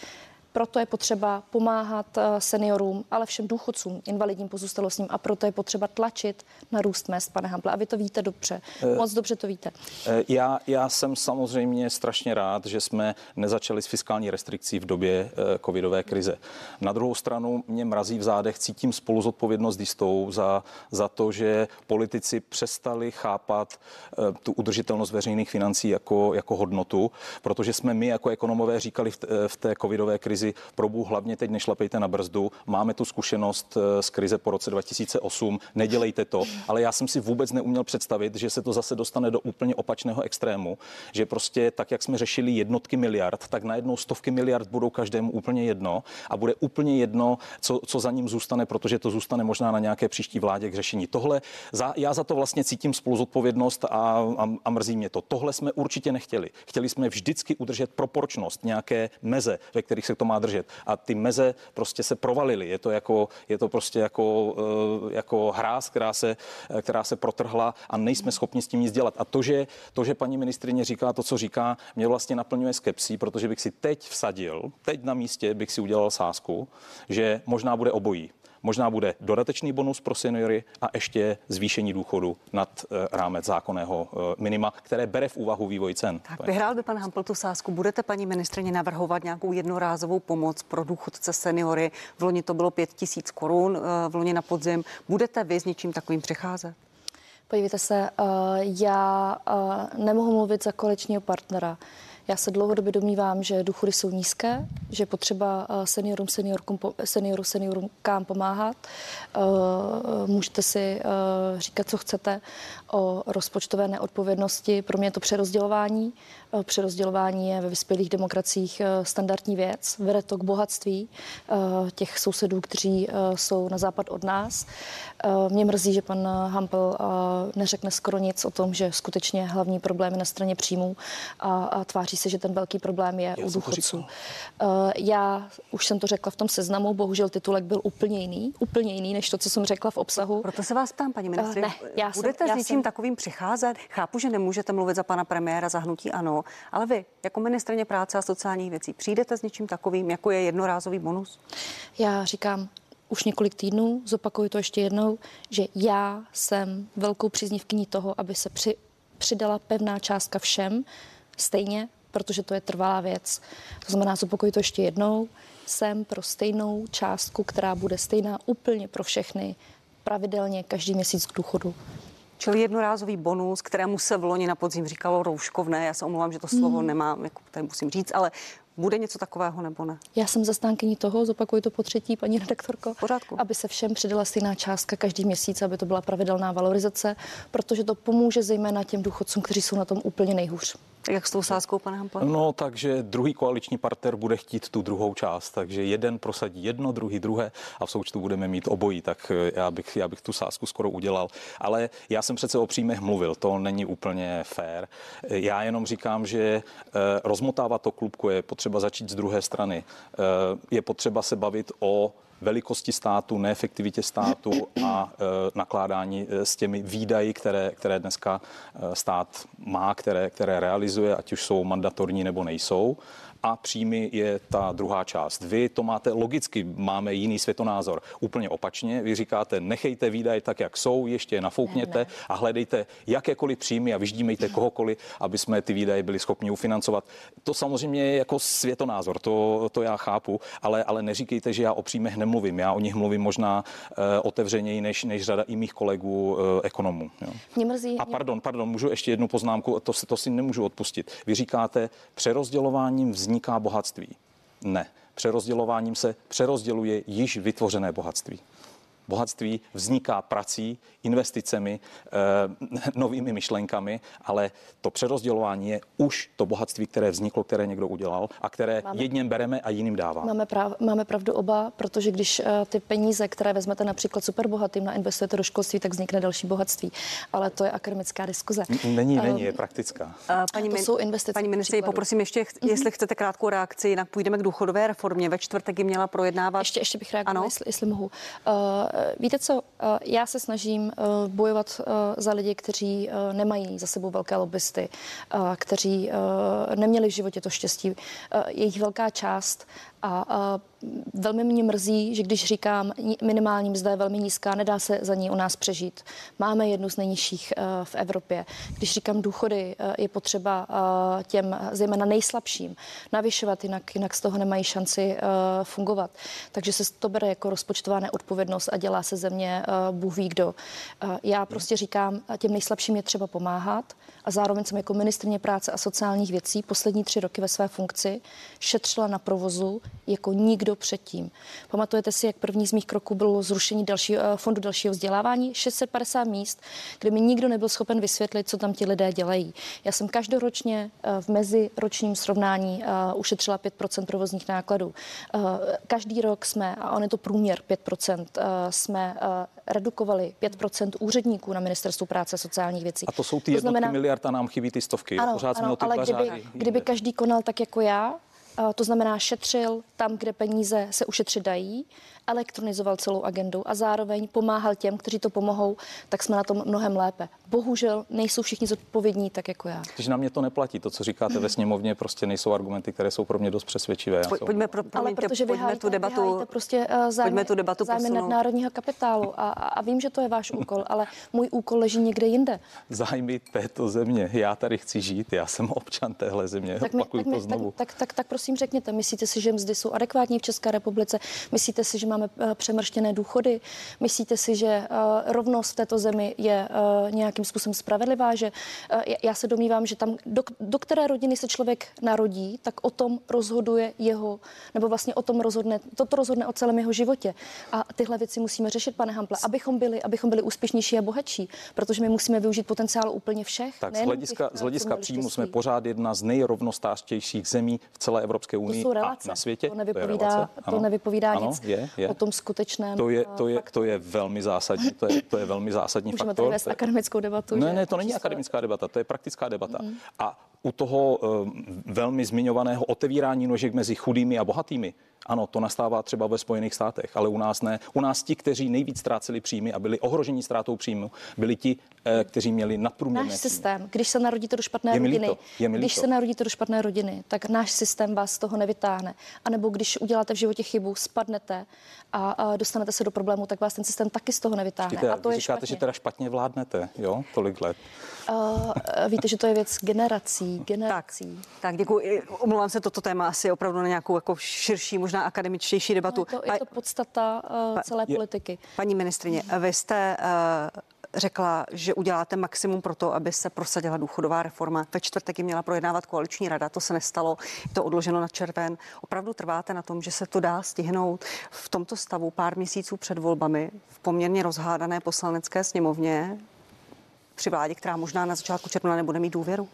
proto je potřeba pomáhat eh, seniorům, ale všem důchodcům, invalidním pozůstalostním a proto je potřeba tlačit na růst mest, pane Hample. A vy to víte dobře, eh, moc dobře to víte. Eh, já, já jsem samozřejmě strašně rád, že jsme nezačali s fiskální restrikcí v době covidové krize. Na druhou stranu mě mrazí v zádech, cítím spolu zodpovědnost jistou za, za to, že politici přestali chápat tu udržitelnost veřejných financí jako, jako hodnotu, protože jsme my jako ekonomové říkali v, v té covidové krizi, krizi. Probu hlavně teď nešlapejte na brzdu. Máme tu zkušenost eh, z krize po roce 2008. Nedělejte to. Ale já jsem si vůbec neuměl představit, že se to zase dostane do úplně opačného extrému. Že prostě tak, jak jsme řešili jednotky miliard, tak najednou stovky miliard budou každému úplně jedno a bude úplně jedno, co, co za ním zůstane, protože to zůstane možná na nějaké příští vládě k řešení. Tohle, za, já za to vlastně cítím spolu zodpovědnost a, a, a mrzí mě to. Tohle jsme určitě nechtěli. Chtěli jsme vždycky udržet proporčnost, nějaké meze, ve kterých se to má má držet. A ty meze prostě se provalily. Je to, jako, je to prostě jako, eh, jako hráz, která se, která se protrhla a nejsme schopni s tím nic dělat. A to, že, to, že paní ministrině říká to, co říká, mě vlastně naplňuje skepsí, protože bych si teď vsadil, teď na místě bych si udělal sázku, že možná bude obojí. Možná bude dodatečný bonus pro seniory a ještě zvýšení důchodu nad eh, rámec zákonného eh, minima, které bere v úvahu vývoj cen. Tak vyhrál by pan Hampl tu sázku. Budete paní ministrině navrhovat nějakou jednorázovou pomoc pro důchodce seniory? V loni to bylo 5 tisíc korun, eh, v loni na podzim. Budete vy s něčím takovým přicházet? Podívejte se, já nemohu mluvit za koaličního partnera. Já se dlouhodobě domnívám, že důchody jsou nízké, že potřeba eh, seniorům, seniorkům, seniorů, seniorkám pomáhat. Eh, můžete si eh, říkat, co chcete o rozpočtové neodpovědnosti. Pro mě je to přerozdělování. Přerozdělování je ve vyspělých demokraciích standardní věc. Vede to k bohatství těch sousedů, kteří jsou na západ od nás. Mě mrzí, že pan Hampel neřekne skoro nic o tom, že skutečně hlavní problém je na straně příjmů a tváří tváří se, že ten velký problém je já u důchodců. Uh, já už jsem to řekla v tom seznamu, bohužel titulek byl úplně jiný, úplně jiný, než to, co jsem řekla v obsahu. Proto se vás ptám, paní ministře. Uh, ne, já Budete jsem, s něčím jsem... takovým přicházet? Chápu, že nemůžete mluvit za pana premiéra za hnutí ano, ale vy, jako ministrně práce a sociálních věcí, přijdete s něčím takovým, jako je jednorázový bonus? Já říkám, už několik týdnů, zopakuju to ještě jednou, že já jsem velkou příznivkyní toho, aby se při, přidala pevná částka všem, stejně protože to je trvalá věc. To znamená, zopakuju to ještě jednou, jsem pro stejnou částku, která bude stejná úplně pro všechny, pravidelně každý měsíc k důchodu. Čili jednorázový bonus, kterému se v loni na podzim říkalo rouškovné. Já se omlouvám, že to slovo hmm. nemám, jako tady musím říct, ale bude něco takového nebo ne? Já jsem zastánkyní toho, zopakuju to po třetí, paní redaktorko, Pořádku. aby se všem přidala stejná částka každý měsíc, aby to byla pravidelná valorizace, protože to pomůže zejména těm důchodcům, kteří jsou na tom úplně nejhůř. Tak jak s tou sázkou, pane Hampel? No, takže druhý koaliční partner bude chtít tu druhou část, takže jeden prosadí jedno, druhý druhé a v součtu budeme mít obojí, tak eh, já bych, já bych tu sázku skoro udělal. Ale já jsem přece o příjmech mluvil, to není úplně fér. Já jenom říkám, že eh, rozmotávat to klubku je potřeba začít z druhé strany. Eh, je potřeba se bavit o velikosti státu, neefektivitě státu a e, nakládání e, s těmi výdaji, které, které dneska e, stát má, které, které realizuje, ať už jsou mandatorní nebo nejsou a příjmy je ta druhá část. Vy to máte logicky, máme jiný světonázor. Úplně opačně, vy říkáte, nechejte výdaje tak, jak jsou, ještě je nafoukněte ne, ne. a hledejte jakékoliv příjmy a vyždímejte kohokoliv, aby jsme ty výdaje byli schopni ufinancovat. To samozřejmě je jako světonázor, to, to já chápu, ale, ale neříkejte, že já o příjmech nemluvím. Já o nich mluvím možná uh, otevřeněji než, než řada i mých kolegů uh, ekonomů. Jo. Mě mrzí. A pardon, pardon, můžu ještě jednu poznámku, to, to si nemůžu odpustit. Vy říkáte, přerozdělováním vzniká bohatství. Ne, přerozdělováním se přerozděluje již vytvořené bohatství. Bohatství vzniká prací, investicemi, eh, novými myšlenkami, ale to přerozdělování je už to bohatství, které vzniklo, které někdo udělal a které máme, jedním bereme a jiným dáváme. Máme, prav, máme pravdu oba, protože když uh, ty peníze, které vezmete například superbohatým, nainvestujete do školství, tak vznikne další bohatství. Ale to je akademická diskuze. Není, není, je praktická. Uh, paní, to jsou investice. Paní ministře, poprosím ještě, mm-hmm. jestli chcete krátkou reakci, jinak půjdeme k důchodové reformě. Ve čtvrtek ji měla projednávat. Ještě, ještě bych reagovala, jestli, jestli mohu. Uh, víte co, uh, já se snažím uh, bojovat za lidi, kteří nemají za sebou velké lobbysty, kteří neměli v životě to štěstí. Jejich velká část a velmi mě mrzí, že když říkám, minimální mzda je velmi nízká, nedá se za ní u nás přežít. Máme jednu z nejnižších uh, v Evropě. Když říkám důchody, uh, je potřeba uh, těm zejména nejslabším navyšovat, jinak, jinak z toho nemají šanci fungovat. Takže se to bere jako rozpočtová neodpovědnost a dělá se země Bůh ví kdo. Já prostě říkám, těm nejslabším je třeba pomáhat a zároveň jsem jako ministrně práce a sociálních věcí poslední tři roky ve své funkci šetřila na provozu jako nikdo předtím. Pamatujete si, jak první z mých kroků bylo zrušení dalšího, eh, fondu dalšího vzdělávání? 650 míst, kde mi nikdo nebyl schopen vysvětlit, co tam ti lidé dělají. Já jsem každoročně eh, v meziročním srovnání eh, ušetřila 5% provozních nákladů. Každý rok jsme, a on je to průměr 5% jsme redukovali 5% úředníků na ministerstvu práce a sociálních věcí. A to jsou ty to znamená, miliard a nám chybí ty stovky. Ano, Pořád ano, jsme o ale kdyby, kdyby každý konal tak jako já, to znamená šetřil tam, kde peníze se ušetřit dají elektronizoval celou agendu a zároveň pomáhal těm, kteří to pomohou, tak jsme na tom mnohem lépe. Bohužel nejsou všichni zodpovědní tak jako já. Takže na mě to neplatí. To, co říkáte ve sněmovně, prostě nejsou argumenty, které jsou pro mě dost přesvědčivé. Po, pojďme, pro, Ale protože pojďme hájíte, tu debatu, prostě uh, zájmy, pojďme tu debatu zájmy národního kapitálu a, a, a vím, že to je váš úkol, ale můj úkol leží někde jinde. Zájmy této země. Já tady chci žít, já jsem občan téhle země. Tak, mi, tak, to znovu. Tak, tak, tak, tak prosím řekněte, myslíte si, že mzdy jsou adekvátní v České republice? Myslíte si, že máme uh, přemrštěné důchody? Myslíte si, že uh, rovnost v této zemi je uh, nějakým způsobem spravedlivá? Že, já se domnívám, že tam, do, do které rodiny se člověk narodí, tak o tom rozhoduje jeho, nebo vlastně o tom rozhodne, toto rozhodne o celém jeho životě. A tyhle věci musíme řešit, pane Hample, abychom byli, abychom byli úspěšnější a bohatší, protože my musíme využít potenciál úplně všech. Tak z hlediska, těch, z hlediska příjmu jsme pořád jedna z nejrovnostářtějších zemí v celé Evropské unii a na světě. To nevypovídá, to, to nevypovídá ano, nic je, je. O tom skutečném. To je, to je, to je velmi zásadní, to je, to je velmi zásadní Můžeme faktor. Můžeme akademickou debatu. Ne, ne, to není akademická debata, to je praktická debata. Mm. A u toho um, velmi zmiňovaného otevírání nožek mezi chudými a bohatými, ano, to nastává třeba ve Spojených státech, ale u nás ne. U nás ti, kteří nejvíc ztráceli příjmy a byli ohroženi ztrátou příjmu, byli ti, eh, kteří měli nadprůměrné Náš systém, když se narodíte do špatné je rodiny, líto, je když se narodíte do špatné rodiny, tak náš systém vás z toho nevytáhne. A nebo když uděláte v životě chybu, spadnete a, a dostanete se do problému, tak vás ten systém taky z toho nevytáhne. Počkejte, a to je říkáte, špatně. že teda špatně vládnete, jo, tolik let. Uh, víte, že to je věc generací, generací. Tak, tak děkuji. Omlouvám se, toto téma asi opravdu na nějakou jako širší, možná akademičtější debatu. No, je, to, je to podstata uh, celé je, politiky. Paní ministrině, vy jste uh, řekla, že uděláte maximum pro to, aby se prosadila důchodová reforma. Ve čtvrtek ji měla projednávat koaliční rada, to se nestalo, je to odloženo na červen. Opravdu trváte na tom, že se to dá stihnout v tomto stavu pár měsíců před volbami v poměrně rozhádané poslanecké sněmovně při vládě, která možná na začátku června nebude mít důvěru?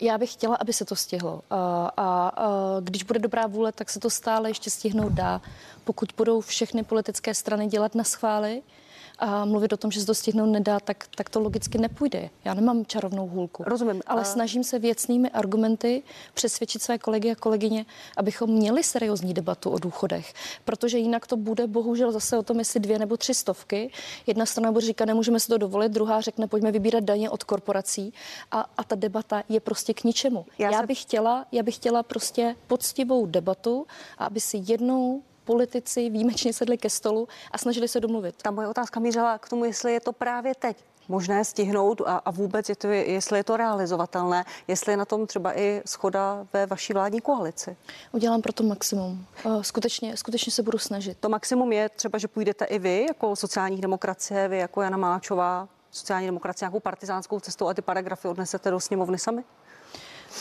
Já bych chtěla, aby se to stihlo. A, a, a když bude dobrá vůle, tak se to stále ještě stihnout dá. Pokud budou všechny politické strany dělat na schvály, a mluvit o tom, že se to stihnout nedá, tak, tak to logicky nepůjde. Já nemám čarovnou hůlku. Rozumím. Ale a... snažím se věcnými argumenty přesvědčit své kolegy a kolegyně, abychom měli seriózní debatu o důchodech, protože jinak to bude bohužel zase o tom, jestli dvě nebo tři stovky. Jedna strana bude říkat, nemůžeme si to dovolit, druhá řekne, pojďme vybírat daně od korporací a, a ta debata je prostě k ničemu. Já, já, se... bych chtěla, já bych chtěla prostě poctivou debatu, aby si jednou politici výjimečně sedli ke stolu a snažili se domluvit. Ta moje otázka mířila k tomu, jestli je to právě teď možné stihnout a, a vůbec, je to, jestli je to realizovatelné, jestli je na tom třeba i schoda ve vaší vládní koalici. Udělám pro to maximum. Eh, skutečně, skutečně se budu snažit. To maximum je třeba, že půjdete i vy jako sociální demokracie, vy jako Jana Máčová, sociální demokracie nějakou partizánskou cestou a ty paragrafy odnesete do sněmovny sami?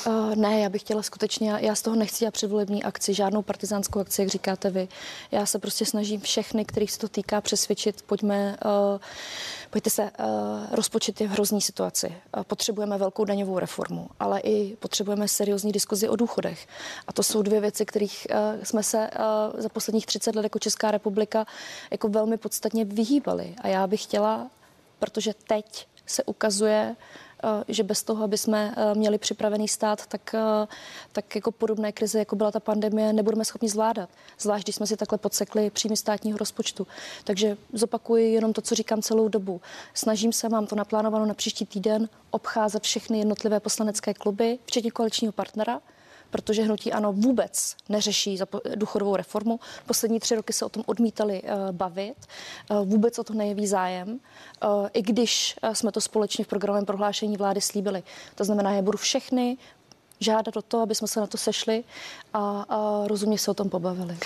Uh, ne, já bych chtěla skutečně, já z toho nechci dělat předvolební akci, žádnou partizánskou akci, jak říkáte vy. Já se prostě snažím všechny, kterých se to týká, přesvědčit, pojďme, uh, pojďte se, uh, rozpočet je v hrozný situaci. Uh, potřebujeme velkou daňovou reformu, ale i potřebujeme seriózní diskuzi o důchodech. A to jsou dvě věci, kterých uh, jsme se uh, za posledních 30 let jako Česká republika jako velmi podstatně vyhýbali. A já bych chtěla, protože teď se ukazuje, že bez toho, aby jsme eh, měli připravený stát, tak, eh, tak jako podobné krize, jako byla ta pandemie, nebudeme schopni zvládat. Zvlášť, když jsme si takhle podsekli příjmy státního rozpočtu. Takže zopakuji jenom to, co říkám celou dobu. Snažím se, mám to naplánováno na příští týden, obcházet všechny jednotlivé poslanecké kluby, včetně koaličního partnera, protože hnutí ano vůbec neřeší důchodovou reformu. Poslední tři roky se o tom odmítali uh, bavit, uh, vůbec o to nejeví zájem, uh, i když jsme to společně v programovém prohlášení vlády slíbili. To znamená, já budu všechny žádat o to, aby jsme se na to sešli a, a rozumně se o tom pobavili.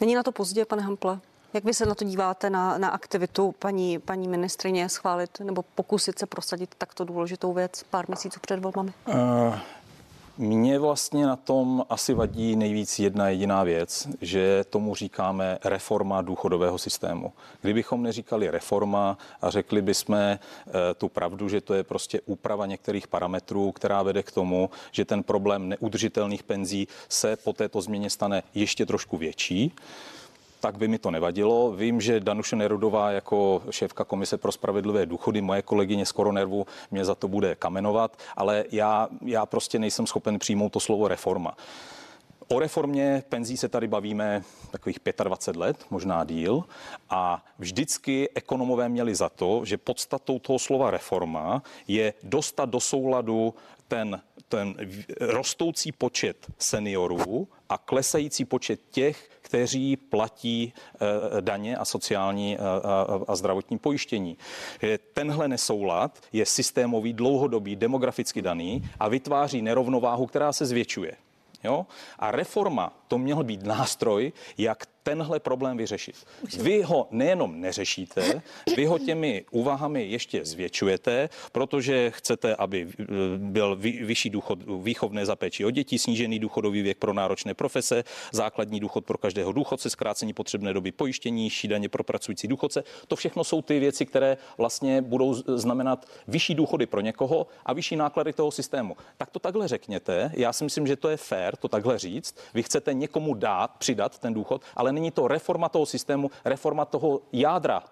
Není na to pozdě, pane Hample? Jak vy se na to díváte, na, na aktivitu paní, paní ministrině schválit nebo pokusit se prosadit takto důležitou věc pár měsíců před volbami? Uh, mně vlastně na tom asi vadí nejvíc jedna jediná věc, že tomu říkáme reforma důchodového systému. Kdybychom neříkali reforma a řekli bychom eh, tu pravdu, že to je prostě úprava některých parametrů, která vede k tomu, že ten problém neudržitelných penzí se po této změně stane ještě trošku větší, tak by mi to nevadilo. Vím, že Danuše Nerudová jako šéfka Komise pro spravedlivé důchody, moje kolegyně skoro nervu mě za to bude kamenovat, ale já, já prostě nejsem schopen přijmout to slovo reforma. O reformě penzí se tady bavíme takových 25 let, možná díl. A vždycky ekonomové měli za to, že podstatou toho slova reforma je dostat do souladu ten, ten rostoucí počet seniorů a klesající počet těch, kteří platí eh, daně a sociální eh, a zdravotní pojištění. Tenhle nesoulad je systémový, dlouhodobý, demograficky daný a vytváří nerovnováhu, která se zvětšuje. Jo? A reforma to měl být nástroj, jak tenhle problém vyřešit. Vy ho nejenom neřešíte, vy ho těmi úvahami ještě zvětšujete, protože chcete, aby eh, byl vyšší důchod výchovné za péči o děti, snížený důchodový věk pro náročné profese, základní důchod pro každého důchodce, zkrácení potřebné doby pojištění, šídaně pro pracující důchodce. To všechno jsou ty věci, které vlastně budou znamenat vyšší důchody pro někoho a vyšší náklady toho systému. Tak to takhle řekněte. Já si myslím, že to je fér to takhle říct. Vy chcete někomu dát, přidat ten důchod, ale není to reforma toho systému, reforma toho jádra,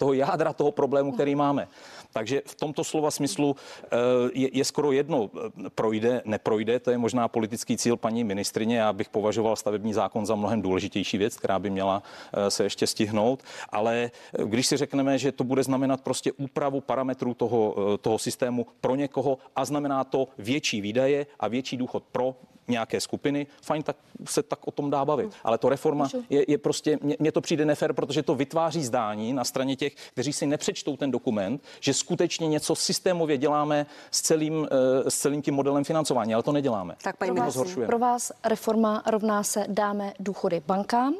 toho jádra toho problému, který máme. Takže v tomto slova smyslu eh, je, je skoro jedno, eh, projde, neprojde, to je možná politický cíl paní ministrině. Já bych považoval stavební zákon za mnohem důležitější věc, která by měla eh, se ještě stihnout. Ale když si řekneme, že to bude znamenat prostě úpravu parametrů toho, toho systému pro někoho a znamená to větší výdaje a větší důchod pro nějaké skupiny, fajn, tak se tak o tom dá bavit. Ale to reforma je, je prostě, mně to přijde nefér, protože to vytváří zdání na straně těch, kteří si nepřečtou ten dokument, že skutečně něco systémově děláme s celým, eh, s celým tím modelem financování, ale to neděláme. Tak paní pro, vás, pro vás reforma rovná se dáme důchody bankám,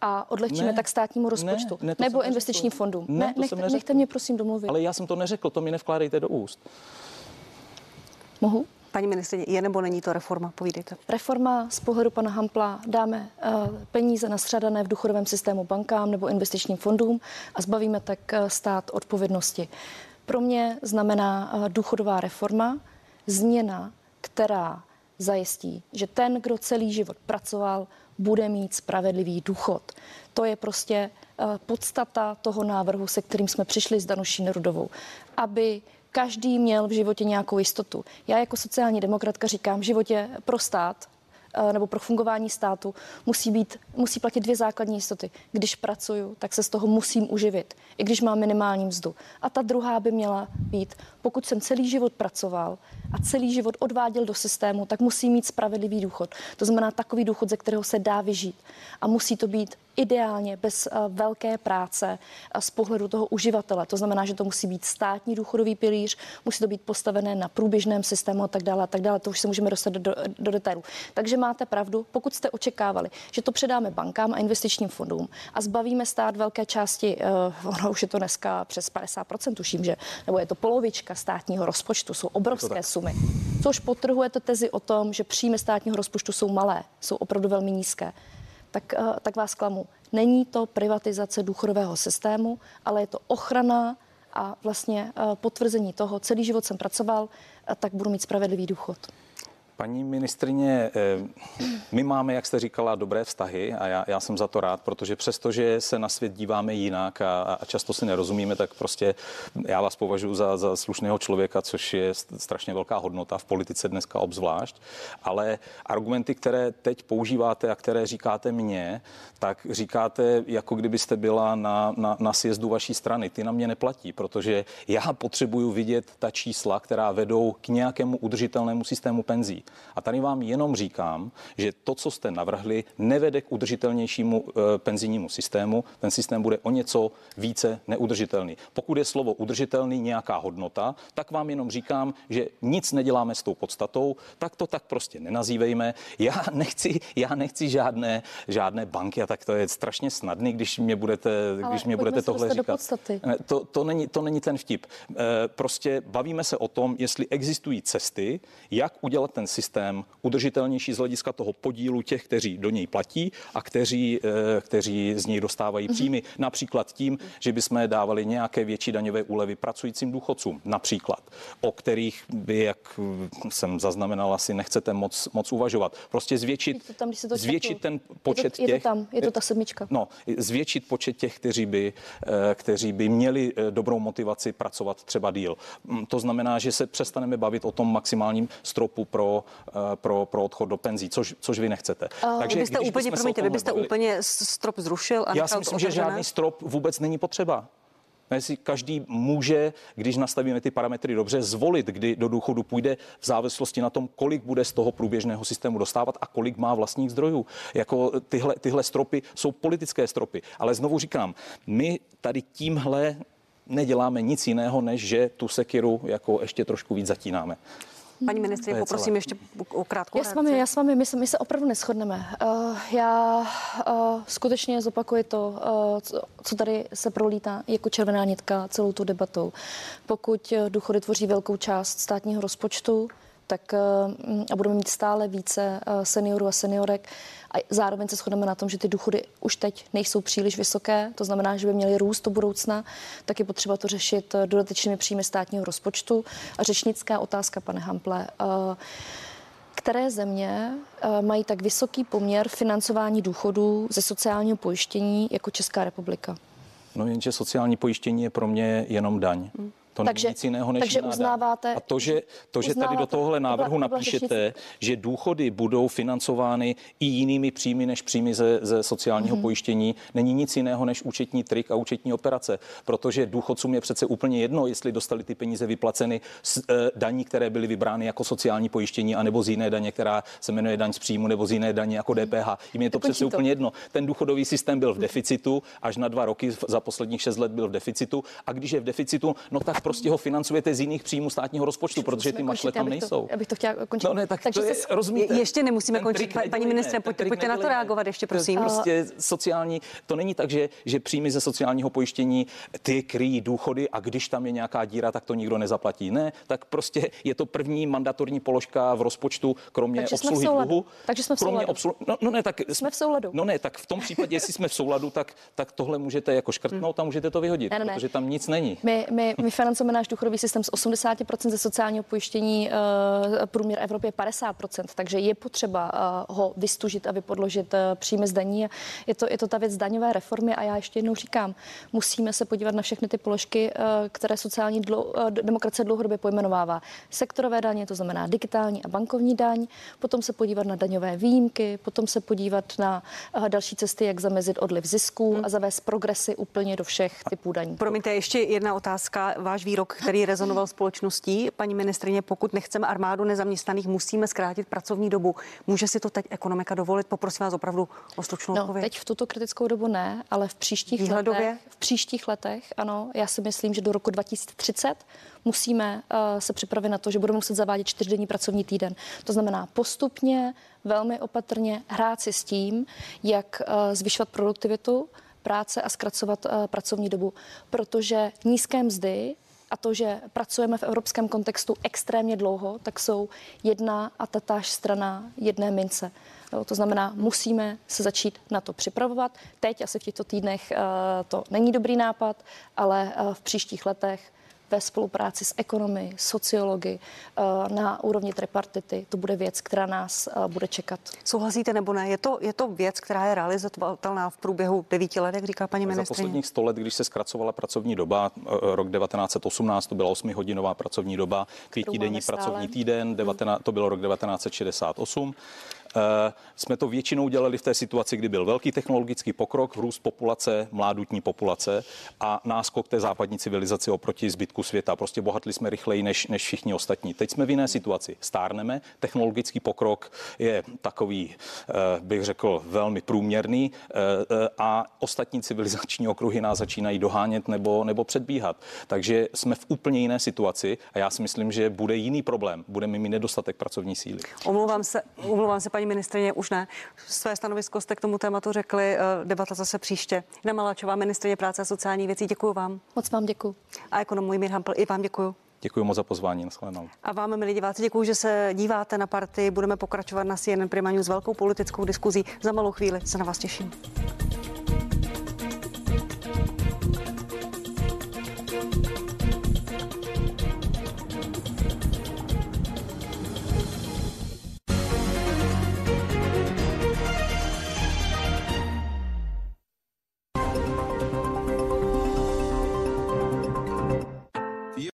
a odlehčíme ne, tak státnímu rozpočtu ne, ne, nebo investičním fondům. Ne, ne nech, nechte mě prosím domluvit. Ale já jsem to neřekl, to mi nevkládejte do úst. Mohu? Paní ministrině, je nebo není to reforma? Povídejte. Reforma z pohledu pana Hampla dáme uh, peníze nastřadané v důchodovém systému bankám nebo investičním fondům a zbavíme tak uh, stát odpovědnosti. Pro mě znamená uh, důchodová reforma změna, která zajistí, že ten, kdo celý život pracoval, bude mít spravedlivý důchod. To je prostě eh, podstata toho návrhu, se kterým jsme přišli s Danuší Nerudovou, aby každý měl v životě nějakou jistotu. Já jako sociální demokratka říkám, v životě pro stát Eh, nebo pro fungování státu musí, být, musí platit dvě základní jistoty. Když pracuju, tak se z toho musím uživit, i když mám minimální mzdu. A ta druhá by měla být, pokud jsem celý život pracoval a celý život odváděl do systému, tak musí mít spravedlivý důchod. To znamená takový důchod, ze kterého se dá vyžít. A musí to být ideálně bez uh, velké práce uh, z pohledu toho uživatele. To znamená, že to musí být státní důchodový pilíř, musí to být postavené na průběžném systému a tak dále, a tak dále. To už se můžeme dostat do, do detailu. Takže máte pravdu, pokud jste očekávali, že to předáme bankám a investičním fondům a zbavíme stát velké části, uh, ono už je to dneska přes 50%, tuším, že, nebo je to polovička státního rozpočtu, jsou obrovské sumy, což potrhuje to tezi o tom, že příjmy státního rozpočtu jsou malé, jsou opravdu velmi nízké tak, eh, tak vás klamu. Není to privatizace důchodového systému, ale je to ochrana a vlastně eh, potvrzení toho, celý život jsem pracoval, eh, tak budu mít spravedlivý důchod. Paní ministrině, eh, my máme, jak jste říkala, dobré vztahy a já, já jsem za to rád, protože přestože se na svět díváme jinak a, a často si nerozumíme, tak prostě já vás považuji za, za slušného člověka, což je strašně velká hodnota v politice dneska obzvlášť. Ale argumenty, které teď používáte a které říkáte mně, tak říkáte, jako kdybyste byla na, na, na sjezdu vaší strany. Ty na mě neplatí, protože já potřebuju vidět ta čísla, která vedou k nějakému udržitelnému systému penzí. A tady vám jenom říkám, že to, co jste navrhli, nevede k udržitelnějšímu e, penzijnímu systému. Ten systém bude o něco více neudržitelný. Pokud je slovo udržitelný nějaká hodnota, tak vám jenom říkám, že nic neděláme s tou podstatou, tak to tak prostě nenazývejme. Já nechci, já nechci žádné, žádné banky a tak to je strašně snadný, když mě budete, Ale když mě budete tohle říkat. To, to, není, to není ten vtip. E, prostě bavíme se o tom, jestli existují cesty, jak udělat ten systém udržitelnější z hlediska toho podílu těch, kteří do něj platí a kteří, eh, kteří z něj dostávají mm-hmm. příjmy. Například tím, že bychom dávali nějaké větší daňové úlevy pracujícím důchodcům, například, o kterých vy, jak jsem zaznamenala, si nechcete moc, moc uvažovat. Prostě zvětšit, tam, zvětšit ten počet je to, těch... Je to tam, je to ta sedmička. No, zvětšit počet těch, kteří by, eh, kteří by měli eh, dobrou motivaci pracovat třeba díl. Mm, to znamená, že se přestaneme bavit o tom maximálním stropu pro pro, pro, odchod do penzí, což, což vy nechcete. Uh, Takže vy byste úplně, promiňte, vy byste úplně strop zrušil a Já si myslím, že žádný strop vůbec není potřeba. Jestli každý může, když nastavíme ty parametry dobře, zvolit, kdy do důchodu půjde v závislosti na tom, kolik bude z toho průběžného systému dostávat a kolik má vlastních zdrojů. Jako tyhle, tyhle stropy jsou politické stropy. Ale znovu říkám, my tady tímhle neděláme nic jiného, než že tu sekiru jako ještě trošku víc zatínáme. Paní ministrině, poprosím celé. ještě o krátkou já s vámi, já s vámi, my se, my se opravdu neschodneme. Uh, já uh, skutečně zopakuji to, uh, co, co tady se prolítá jako červená nitka celou tu debatou. Pokud důchody tvoří velkou část státního rozpočtu, tak mm, a budeme mít stále více seniorů a seniorek, a zároveň se shodneme na tom, že ty důchody už teď nejsou příliš vysoké, to znamená, že by měly růst do budoucna, tak je potřeba to řešit eh, dodatečnými příjmy státního rozpočtu. A řečnická otázka, pane Hample. Eh, které země eh, mají tak vysoký poměr financování důchodů ze sociálního pojištění jako Česká republika? No jenže sociální pojištění je pro mě jenom daň. Hmm. To takže, není nic jiného než takže uznáváte, A to, že, to, že tady do tohohle návrhu tohle, napíšete, že důchody budou financovány i jinými příjmy než příjmy ze, ze sociálního mm-hmm. pojištění, není nic jiného než účetní trik a účetní operace. Protože důchodcům je přece úplně jedno, jestli dostali ty peníze vyplaceny z e, daní, které byly vybrány jako sociální pojištění, anebo z jiné daně, která se jmenuje daň z příjmu, nebo z jiné daně jako DPH. Jim je to přece to. úplně jedno. Ten důchodový systém byl v deficitu, až na dva roky za posledních šest let byl v deficitu. A když je v deficitu, no tak prostě ho financujete z jiných příjmů státního rozpočtu, protože ty mašle tam nejsou. Já bych to chtěla končit. No ne, tak Takže to je, se... rozumíte? Ještě nemusíme končit. Paní ministře, pojďte, pojďte na to reagovat ještě, prosím. Prostě sociální, to není tak, že, že příjmy ze sociálního pojištění ty kryjí důchody a když tam je nějaká díra, tak to nikdo nezaplatí. Ne, tak prostě je to první mandatorní položka v rozpočtu, kromě Takže obsluhy dluhu. Takže jsme v kromě obslu... no, no, ne, tak jsme v souladu. No ne, tak v tom případě, jestli jsme v souladu, tak, tak tohle můžete jako škrtnout a můžete to vyhodit, ne, ne, ne. protože tam nic není. My, my, my ufinancujeme náš důchodový systém z 80% ze sociálního pojištění, uh, průměr Evropy je 50%, takže je potřeba uh, ho vystužit a vypodložit uh, příjmy z daní. Je to, je to ta věc daňové reformy a já ještě jednou říkám, musíme se podívat na všechny ty položky, které sociální dlou, demokracie dlouhodobě pojmenovává. Sektorové daně, to znamená digitální a bankovní daň, potom se podívat na daňové výjimky, potom se podívat na další cesty, jak zamezit odliv zisků hmm. a zavést progresy úplně do všech typů daní. Promiňte, ještě jedna otázka. Váš výrok, který rezonoval společností, paní ministrině, pokud nechceme armádu nezaměstnaných, musíme zkrátit pracovní dobu. Může si to teď ekonomika dovolit? Poprosím vás opravdu o stručnou no, odpověď. Teď v tuto kritickou dobu ne, ale v příštích Výhledově? letech, v příštích letech, ano, já si myslím, že do roku 2030 musíme uh, se připravit na to, že budeme muset zavádět čtyřdenní pracovní týden. To znamená postupně, velmi opatrně hrát si s tím, jak uh, zvyšovat produktivitu, práce a zkracovat uh, pracovní dobu, protože nízké mzdy a to, že pracujeme v evropském kontextu extrémně dlouho, tak jsou jedna a tatáž strana jedné mince. To znamená, musíme se začít na to připravovat. Teď asi v těchto týdnech uh, to není dobrý nápad, ale uh, v příštích letech ve spolupráci s ekonomy, sociology eh, na úrovni tripartity. To bude věc, která nás eh, bude čekat. Souhlasíte nebo ne? Je to, je to věc, která je realizovatelná v průběhu devíti let, jak říká paní ministrině? Za posledních sto let, když se zkracovala pracovní doba, eh, rok 1918 to byla 8-hodinová pracovní doba, pětidenní pracovní týden, 19, to bylo rok 1968. Eh, jsme to většinou dělali v té situaci, kdy byl velký technologický pokrok, růst populace, mládutní populace a náskok té západní civilizace oproti zbytku světa. Prostě bohatli jsme rychleji než, než všichni ostatní. Teď jsme v jiné situaci. Stárneme, technologický pokrok je takový, eh, bych řekl, velmi průměrný eh, a ostatní civilizační okruhy nás začínají dohánět nebo, nebo předbíhat. Takže jsme v úplně jiné situaci a já si myslím, že bude jiný problém. Budeme mít nedostatek pracovní síly. Omlouvám se, omlouvám se paní ministrině, už ne. Své stanovisko jste k tomu tématu řekli, eh, debata zase příště. Jana Maláčová, ministrině práce a sociální věcí, děkuji vám. Moc vám děkuji. A ekonom Mojmír Hampel, i vám děkuji. Děkuji moc za pozvání. Naschledanou. A vám, milí diváci, děkuji, že se díváte na party. Budeme pokračovat na CNN Prima News velkou politickou diskuzí. Za malou chvíli se na vás těším.